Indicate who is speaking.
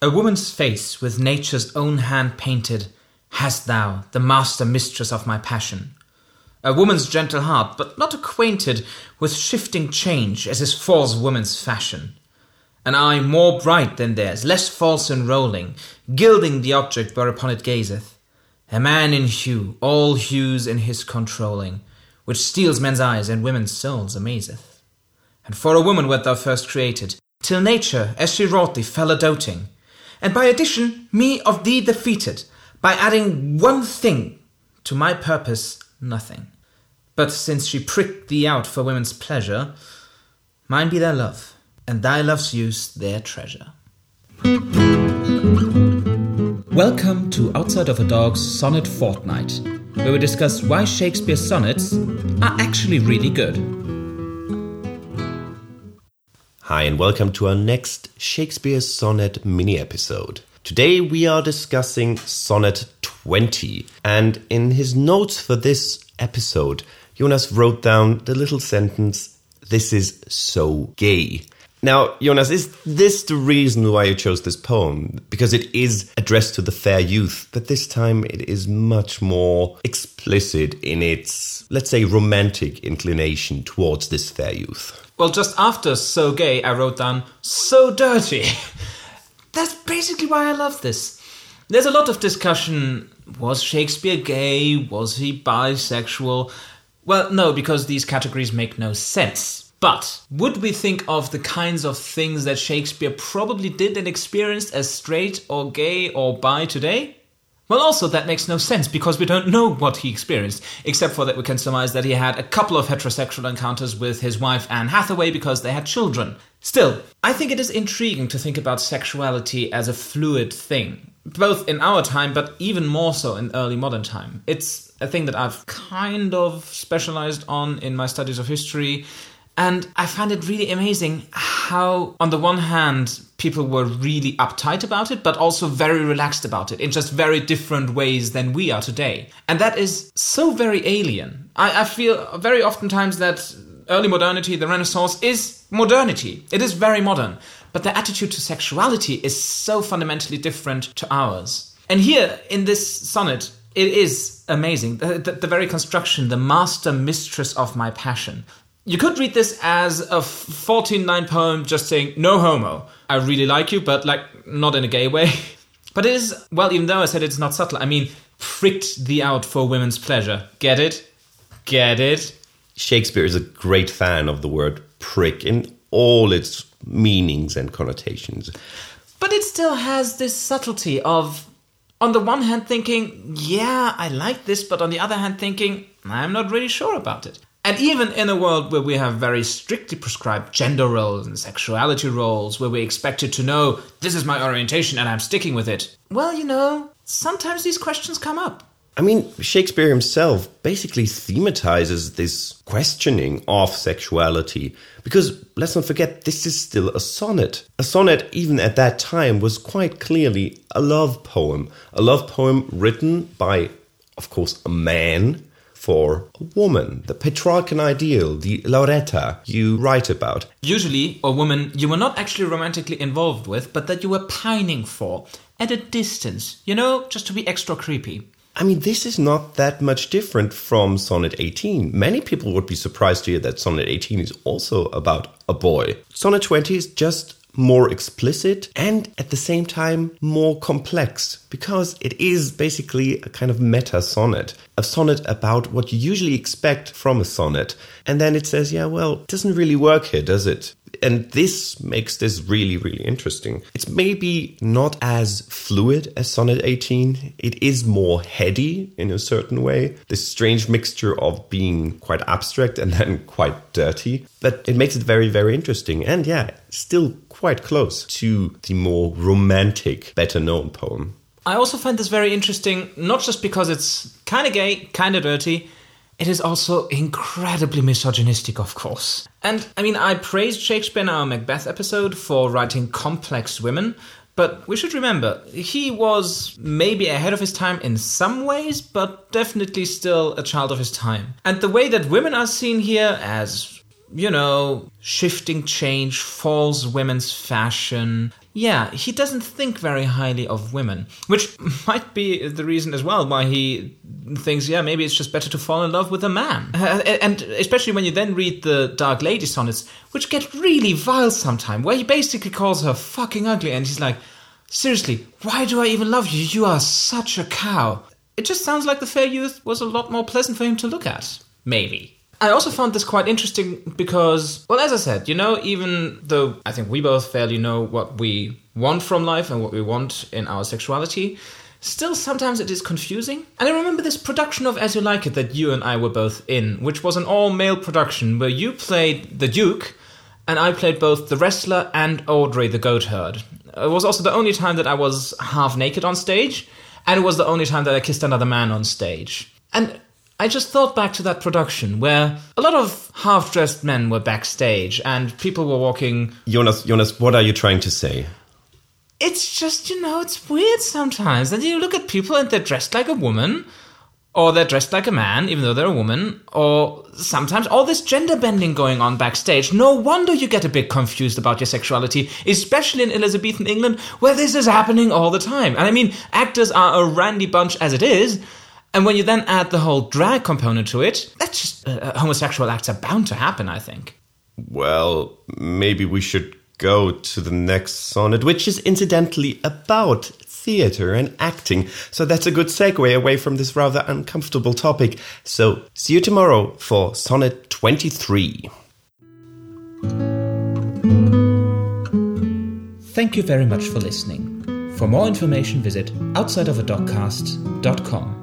Speaker 1: A woman's face with nature's own hand painted, hast thou, the master mistress of my passion. A woman's gentle heart, but not acquainted with shifting change as is false woman's fashion. An eye more bright than theirs, less false in rolling, gilding the object whereupon it gazeth. A man in hue, all hues in his controlling, which steals men's eyes and women's souls amazeth. And for a woman wert thou first created, till nature, as she wrought thee, fell a doting, and by addition me of thee defeated, by adding one thing to my purpose nothing. But since she pricked thee out for women's pleasure, mine be their love, and thy love's use their treasure. Welcome to Outside of a Dog's Sonnet Fortnight, where we discuss why Shakespeare's sonnets are actually really good.
Speaker 2: Hi, and welcome to our next Shakespeare Sonnet mini episode. Today we are discussing Sonnet 20, and in his notes for this episode, Jonas wrote down the little sentence, This is so gay. Now, Jonas, is this the reason why you chose this poem? Because it is addressed to the fair youth, but this time it is much more explicit in its, let's say, romantic inclination towards this fair youth.
Speaker 1: Well, just after So Gay, I wrote down So Dirty. That's basically why I love this. There's a lot of discussion was Shakespeare gay? Was he bisexual? Well, no, because these categories make no sense. But would we think of the kinds of things that Shakespeare probably did and experienced as straight or gay or bi today? Well, also, that makes no sense because we don't know what he experienced, except for that we can surmise that he had a couple of heterosexual encounters with his wife Anne Hathaway because they had children. Still, I think it is intriguing to think about sexuality as a fluid thing, both in our time, but even more so in early modern time. It's a thing that I've kind of specialized on in my studies of history and I find it really amazing how, on the one hand, people were really uptight about it, but also very relaxed about it in just very different ways than we are today. And that is so very alien. I, I feel very oftentimes that early modernity, the Renaissance, is modernity. It is very modern. But the attitude to sexuality is so fundamentally different to ours. And here in this sonnet, it is amazing. The, the, the, very construction, the master mistress of my passion. You could read this as a 14 line poem just saying, no homo. I really like you, but like not in a gay way. but it is, well, even though I said it's not subtle, I mean, pricked the out for women's pleasure. Get it? Get it?
Speaker 2: Shakespeare is a great fan of the word prick in all its meanings and connotations.
Speaker 1: But it still has this subtlety of, on the one hand, thinking, yeah, I like this, but on the other hand, thinking, I'm not really sure about it. And even in a world where we have very strictly prescribed gender roles and sexuality roles, where we're expected to know this is my orientation and I'm sticking with it, well, you know, sometimes these questions come up.
Speaker 2: I mean, Shakespeare himself basically thematizes this questioning of sexuality because let's not forget, this is still a sonnet. A sonnet, even at that time, was quite clearly a love poem. A love poem written by, of course, a man for a woman, the Petrarchan ideal, the Laura that you write about.
Speaker 1: Usually, a woman you were not actually romantically involved with, but that you were pining for at a distance, you know, just to be extra creepy.
Speaker 2: I mean, this is not that much different from Sonnet 18. Many people would be surprised to hear that Sonnet 18 is also about a boy. Sonnet 20 is just more explicit and at the same time more complex because it is basically a kind of meta sonnet, a sonnet about what you usually expect from a sonnet. And then it says, yeah, well, it doesn't really work here, does it? And this makes this really, really interesting. It's maybe not as fluid as Sonnet 18. It is more heady in a certain way. This strange mixture of being quite abstract and then quite dirty. But it makes it very, very interesting. And yeah, still quite close to the more romantic, better known poem.
Speaker 1: I also find this very interesting, not just because it's kind of gay, kind of dirty, it is also incredibly misogynistic, of course. And I mean, I praised Shakespeare in our Macbeth episode for writing complex women, but we should remember, he was maybe ahead of his time in some ways, but definitely still a child of his time. And the way that women are seen here as you know, shifting change, false women's fashion. Yeah, he doesn't think very highly of women, which might be the reason as well why he thinks, yeah, maybe it's just better to fall in love with a man. Uh, and especially when you then read the Dark Lady sonnets, which get really vile sometimes, where he basically calls her fucking ugly, and he's like, seriously, why do I even love you? You are such a cow. It just sounds like the fair youth was a lot more pleasant for him to look at. Maybe. I also found this quite interesting because, well, as I said, you know, even though I think we both fairly know what we want from life and what we want in our sexuality, still sometimes it is confusing. And I remember this production of As You Like It that you and I were both in, which was an all male production where you played the Duke and I played both the wrestler and Audrey the goatherd. It was also the only time that I was half naked on stage, and it was the only time that I kissed another man on stage. And I just thought back to that production where a lot of half dressed men were backstage and people were walking.
Speaker 2: Jonas, Jonas, what are you trying to say?
Speaker 1: It's just, you know, it's weird sometimes. And you look at people and they're dressed like a woman, or they're dressed like a man, even though they're a woman, or sometimes all this gender bending going on backstage. No wonder you get a bit confused about your sexuality, especially in Elizabethan England, where this is happening all the time. And I mean, actors are a randy bunch as it is. And when you then add the whole drag component to it, that's just uh, uh, homosexual acts are bound to happen, I think.
Speaker 2: Well, maybe we should go to the next sonnet, which is incidentally about theater and acting. So that's a good segue away from this rather uncomfortable topic. So see you tomorrow for sonnet 23.
Speaker 1: Thank you very much for listening. For more information, visit outsideofadogcast.com.